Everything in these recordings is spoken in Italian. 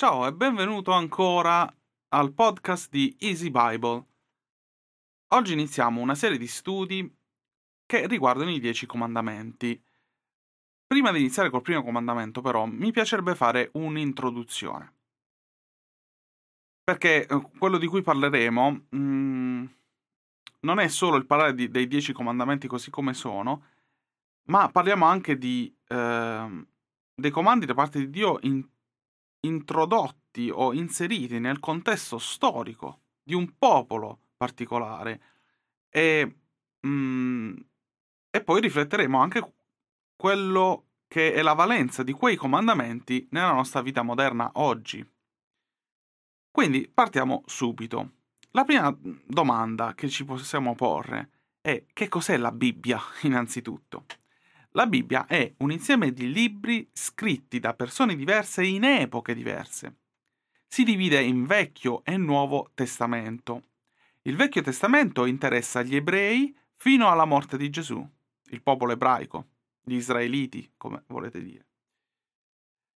Ciao e benvenuto ancora al podcast di Easy Bible. Oggi iniziamo una serie di studi che riguardano i dieci comandamenti. Prima di iniziare col primo comandamento, però, mi piacerebbe fare un'introduzione. Perché eh, quello di cui parleremo mh, mm, non è solo il parlare di, dei dieci comandamenti così come sono, ma parliamo anche di, eh, dei comandi da parte di Dio in, introdotti o inseriti nel contesto storico di un popolo particolare. E, mm, e poi rifletteremo anche quello che è la valenza di quei comandamenti nella nostra vita moderna oggi. Quindi partiamo subito. La prima domanda che ci possiamo porre è che cos'è la Bibbia innanzitutto? La Bibbia è un insieme di libri scritti da persone diverse in epoche diverse. Si divide in Vecchio e Nuovo Testamento. Il Vecchio Testamento interessa gli ebrei fino alla morte di Gesù, il popolo ebraico, gli israeliti, come volete dire.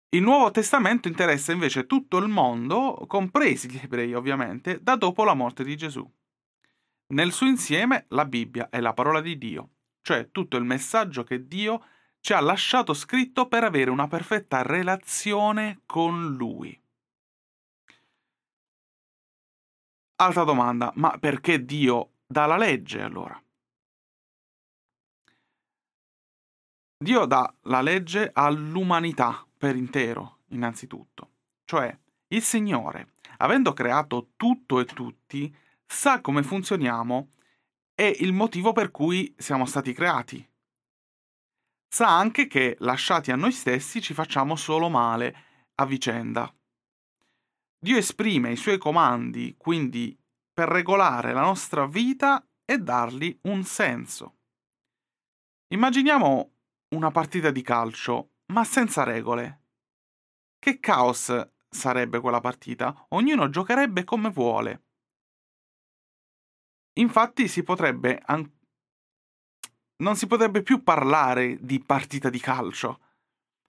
Il Nuovo Testamento interessa invece tutto il mondo, compresi gli ebrei ovviamente, da dopo la morte di Gesù. Nel suo insieme la Bibbia è la parola di Dio, cioè tutto il messaggio che Dio ci ha lasciato scritto per avere una perfetta relazione con Lui. Altra domanda, ma perché Dio dà la legge allora? Dio dà la legge all'umanità per intero, innanzitutto. Cioè, il Signore, avendo creato tutto e tutti, sa come funzioniamo e il motivo per cui siamo stati creati. Sa anche che, lasciati a noi stessi, ci facciamo solo male a vicenda. Dio esprime i suoi comandi, quindi, per regolare la nostra vita e dargli un senso. Immaginiamo una partita di calcio, ma senza regole. Che caos sarebbe quella partita? Ognuno giocherebbe come vuole. Infatti si potrebbe an- non si potrebbe più parlare di partita di calcio,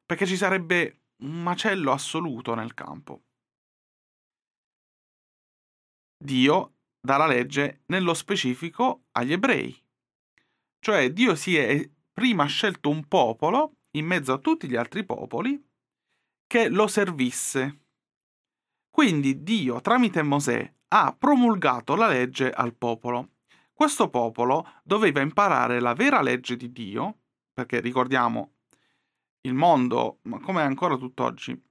perché ci sarebbe un macello assoluto nel campo. Dio dà la legge nello specifico agli ebrei. Cioè Dio si è prima scelto un popolo in mezzo a tutti gli altri popoli che lo servisse. Quindi Dio, tramite Mosè, ha promulgato la legge al popolo. Questo popolo doveva imparare la vera legge di Dio, perché ricordiamo il mondo, come è ancora tutt'oggi, uh,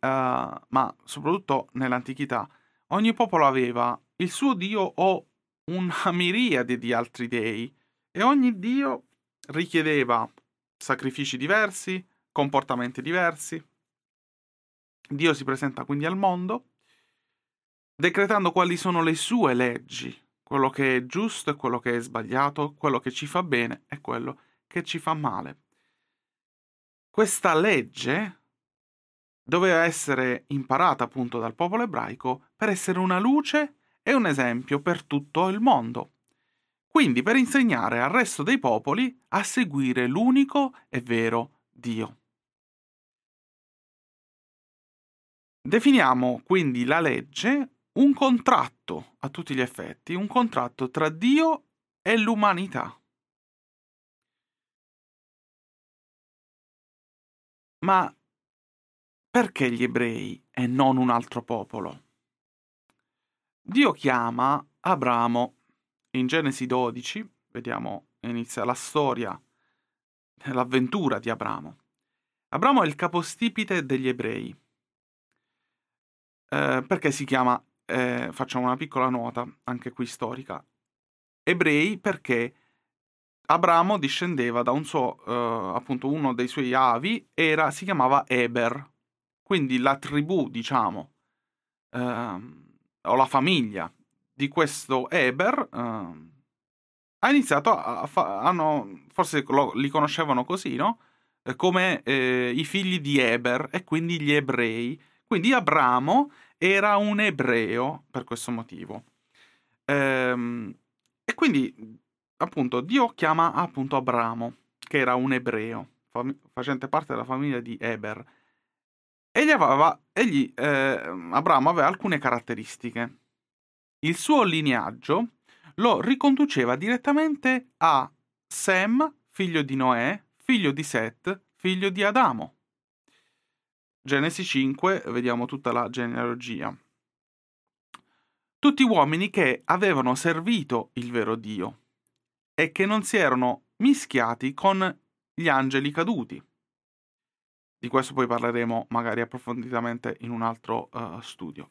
ma soprattutto nell'antichità, ogni popolo aveva il suo Dio o una miriade di altri dei e ogni dio richiedeva sacrifici diversi, comportamenti diversi. Dio si presenta quindi al mondo, decretando quali sono le sue leggi, quello che è giusto e quello che è sbagliato, quello che ci fa bene e quello che ci fa male. Questa legge doveva essere imparata appunto dal popolo ebraico per essere una luce e un esempio per tutto il mondo quindi per insegnare al resto dei popoli a seguire l'unico e vero Dio. Definiamo quindi la legge un contratto a tutti gli effetti, un contratto tra Dio e l'umanità. Ma perché gli ebrei e non un altro popolo? Dio chiama Abramo in Genesi 12, vediamo, inizia la storia, l'avventura di Abramo. Abramo è il capostipite degli ebrei. Eh, perché si chiama, eh, facciamo una piccola nota, anche qui storica, ebrei perché Abramo discendeva da un suo, eh, appunto uno dei suoi avi, era, si chiamava Eber, quindi la tribù, diciamo, ehm, o la famiglia di questo Eber uh, ha iniziato a fare, hanno, forse lo, li conoscevano così, no? Come eh, i figli di Eber e quindi gli ebrei. Quindi Abramo era un ebreo per questo motivo. Ehm, e quindi appunto Dio chiama appunto Abramo, che era un ebreo, facente parte della famiglia di Eber. Egli aveva, egli, eh, Abramo aveva alcune caratteristiche. Il suo lineaggio lo riconduceva direttamente a Sem, figlio di Noè, figlio di Set, figlio di Adamo. Genesi 5, vediamo tutta la genealogia. Tutti uomini che avevano servito il vero Dio e che non si erano mischiati con gli angeli caduti. Di questo poi parleremo magari approfonditamente in un altro uh, studio.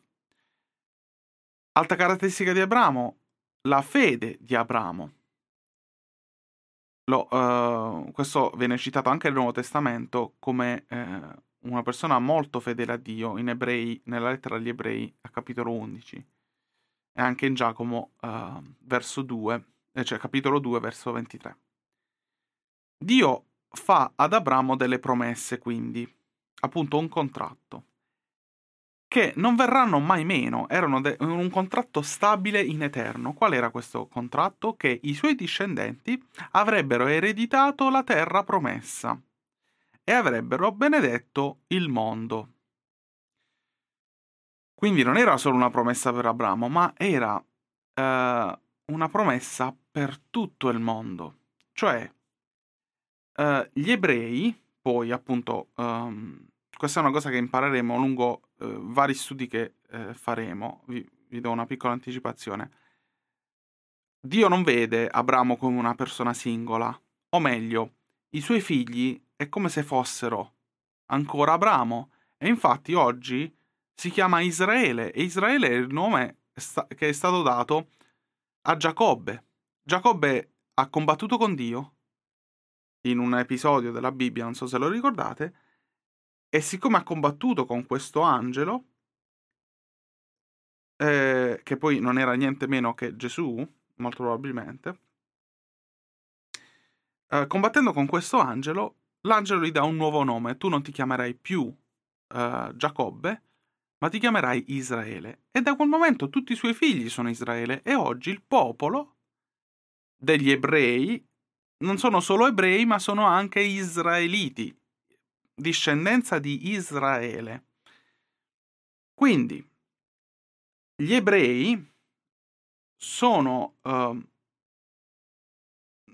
Altra caratteristica di Abramo, la fede di Abramo. Lo, uh, questo viene citato anche nel Nuovo Testamento come uh, una persona molto fedele a Dio in ebrei, nella lettera agli ebrei a capitolo 11 e anche in Giacomo verso 2, eh, cioè capitolo 2 verso 23. Dio fa ad Abramo delle promesse, quindi, appunto un contratto, che non verranno mai meno, erano de- un contratto stabile in eterno. Qual era questo contratto? Che i suoi discendenti avrebbero ereditato la terra promessa e avrebbero benedetto il mondo. Quindi non era solo una promessa per Abramo, ma era eh, una promessa per tutto il mondo. Cioè, Uh, gli ebrei, poi appunto, um, questa è una cosa che impareremo lungo uh, vari studi che uh, faremo, vi, vi, do una piccola anticipazione. Dio non vede Abramo come una persona singola, o meglio, i suoi figli è come se fossero ancora Abramo, e infatti oggi si chiama Israele, e Israele è il nome che è stato dato a Giacobbe. Giacobbe ha combattuto con Dio, in un episodio della Bibbia, non so se lo ricordate, e siccome ha combattuto con questo angelo, eh, che poi non era niente meno che Gesù, molto probabilmente, eh, combattendo con questo angelo, l'angelo gli dà un nuovo nome, tu non ti chiamerai più eh, Giacobbe, ma ti chiamerai Israele. E da quel momento tutti i suoi figli sono Israele e oggi il popolo degli ebrei non sono solo ebrei, ma sono anche israeliti, discendenza di Israele. Quindi, gli ebrei sono uh,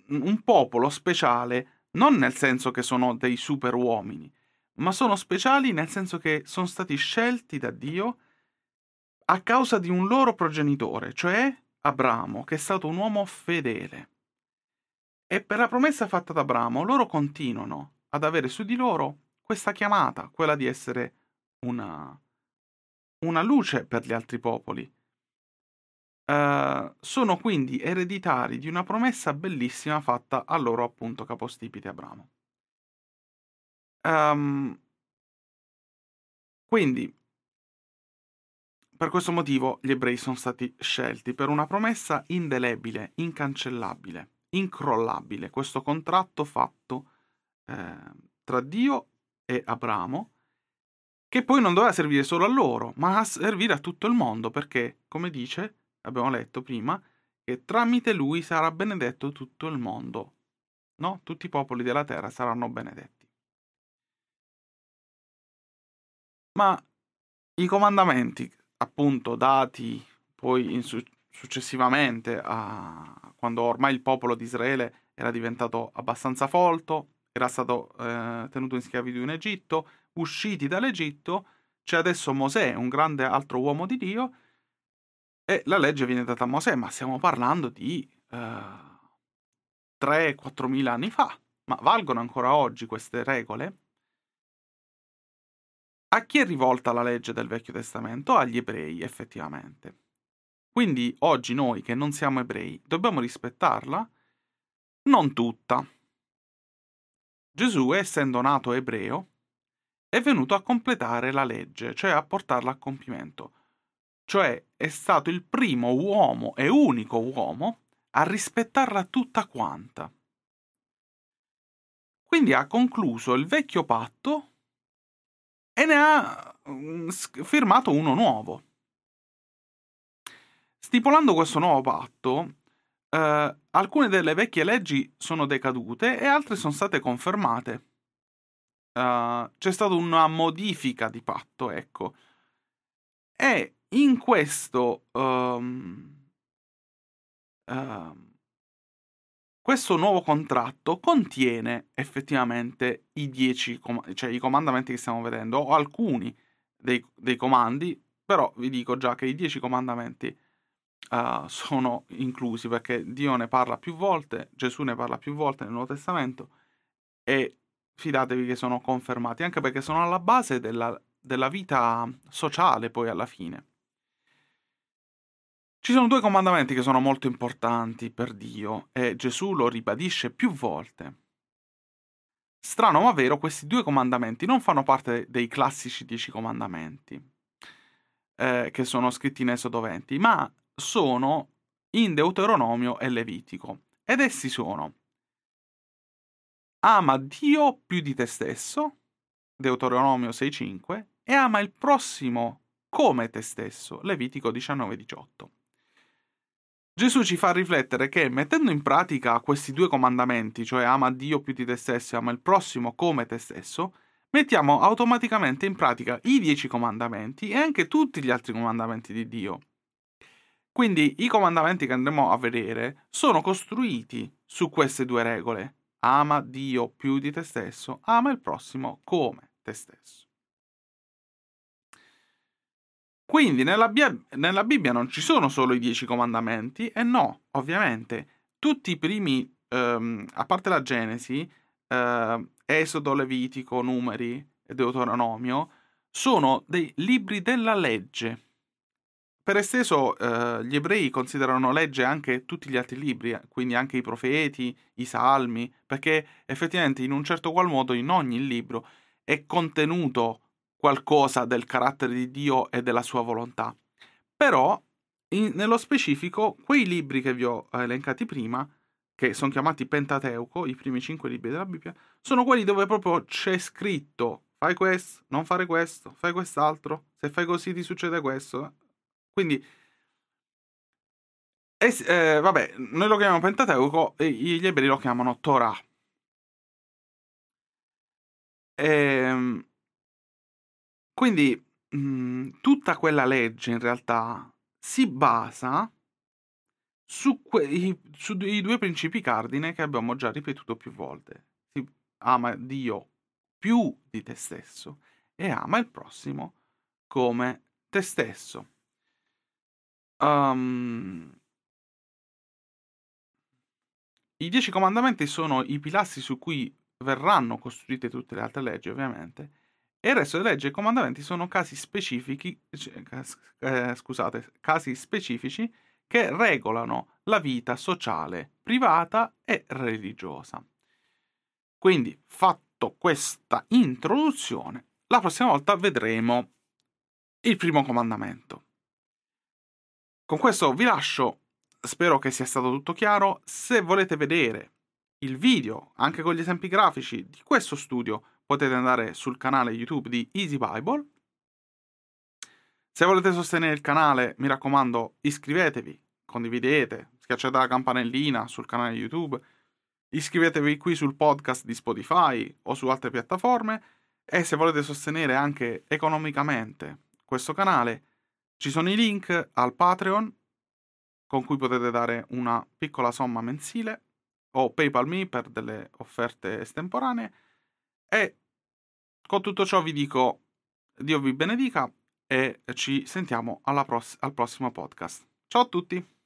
un popolo speciale, non nel senso che sono dei super uomini, ma sono speciali nel senso che sono stati scelti da Dio a causa di un loro progenitore, cioè Abramo, che è stato un uomo fedele. E per la promessa fatta da Abramo, loro continuano ad avere su di loro questa chiamata, quella di essere una, una luce per gli altri popoli. Uh, sono quindi ereditari di una promessa bellissima fatta al loro appunto capostipite Abramo. Um, quindi, per questo motivo, gli ebrei sono stati scelti per una promessa indelebile, incancellabile incrollabile questo contratto fatto eh, tra Dio e Abramo, che poi non doveva servire solo a loro, ma a servire a tutto il mondo, perché, come dice, abbiamo letto prima, che tramite lui sarà benedetto tutto il mondo. No? Tutti i popoli della terra saranno benedetti. Ma i comandamenti, appunto, dati poi su- successivamente a, quando ormai il popolo di Israele era diventato abbastanza folto, era stato eh, tenuto in schiavitù in Egitto, usciti dall'Egitto, c'è adesso Mosè, un grande altro uomo di Dio, e la legge viene data a Mosè, ma stiamo parlando di eh, 3-4 mila anni fa. Ma valgono ancora oggi queste regole? A chi è rivolta la legge del Vecchio Testamento? Agli ebrei, effettivamente. Quindi oggi noi che non siamo ebrei dobbiamo rispettarla? Non tutta. Gesù, essendo nato ebreo, è venuto a completare la legge, cioè a portarla a compimento. Cioè è stato il primo uomo e unico uomo a rispettarla tutta quanta. Quindi ha concluso il vecchio patto e ne ha mm, firmato uno nuovo. Stipulando questo nuovo patto, eh, alcune delle vecchie leggi sono decadute e altre sono state confermate. uh, c'è stata una modifica di patto, ecco. E in questo um, uh, questo nuovo contratto contiene effettivamente i 10 com- cioè i comandamenti che stiamo vedendo, o alcuni dei, dei comandi, però vi dico già che i 10 comandamenti uh, sono inclusi perché Dio ne parla più volte, Gesù ne parla più volte nel Nuovo Testamento e fidatevi che sono confermati, anche perché sono alla base della, della vita sociale poi alla fine. Ci sono due comandamenti che sono molto importanti per Dio e Gesù lo ribadisce più volte. Strano ma vero, questi due comandamenti non fanno parte dei classici dieci comandamenti eh, che sono scritti in Esodo 20, ma sono in Deuteronomio e Levitico. Ed essi sono ama Dio più di te stesso, Deuteronomio 6.5, e ama il prossimo come te stesso, Levitico 19.18. Gesù ci fa riflettere che mettendo in pratica questi due comandamenti, cioè ama Dio più di te stesso e ama il prossimo come te stesso, mettiamo automaticamente in pratica i dieci comandamenti e anche tutti gli altri comandamenti di Dio. Quindi i comandamenti che andremo a vedere sono costruiti su queste due regole. Ama Dio più di te stesso, ama il prossimo come te stesso. Quindi nella, Bia- nella Bibbia non ci sono solo i dieci comandamenti, e no, ovviamente, tutti i primi, ehm, a parte la Genesi, eh, Esodo, Levitico, Numeri e Deuteronomio, sono dei libri della legge. Per esteso, eh, gli ebrei considerano legge anche tutti gli altri libri, eh, quindi anche i profeti, i salmi, perché effettivamente in un certo qual modo in ogni libro è contenuto qualcosa del carattere di Dio e della sua volontà. Però, in, nello specifico, quei libri che vi ho elencati prima, che sono chiamati Pentateuco, i primi cinque libri della Bibbia, sono quelli dove proprio c'è scritto fai questo, non fare questo, fai quest'altro, se fai così ti succede questo. Quindi, eh, eh, vabbè, noi lo chiamiamo Pentateuco e gli ebrei lo chiamano Torah. Ehm, quindi mh, mhmm, tutta quella legge in realtà si basa su quei su due principi cardine che abbiamo già ripetuto più volte. Si ama Dio più di te stesso e ama il prossimo come te stesso. Um, I dieci comandamenti sono i pilastri su cui verranno costruite tutte le altre leggi, ovviamente, e il resto delle leggi e comandamenti sono casi specifici, eh, scusate, casi specifici che regolano la vita sociale, privata e religiosa. Quindi, fatto questa introduzione, la prossima volta vedremo il primo comandamento. Con questo vi lascio, spero che sia stato tutto chiaro. Se volete vedere il video, anche con gli esempi grafici di questo studio, potete andare sul canale YouTube di Easy Bible. Se volete sostenere il canale, mi raccomando, iscrivetevi, condividete, schiacciate la campanellina sul canale YouTube, iscrivetevi qui sul podcast di Spotify o su altre piattaforme e se volete sostenere anche economicamente questo canale, ci sono i link al Patreon con cui potete dare una piccola somma mensile o PayPal Me per delle offerte estemporanee e con tutto ciò vi dico Dio vi benedica e ci sentiamo pross- al prossimo podcast. Ciao a tutti!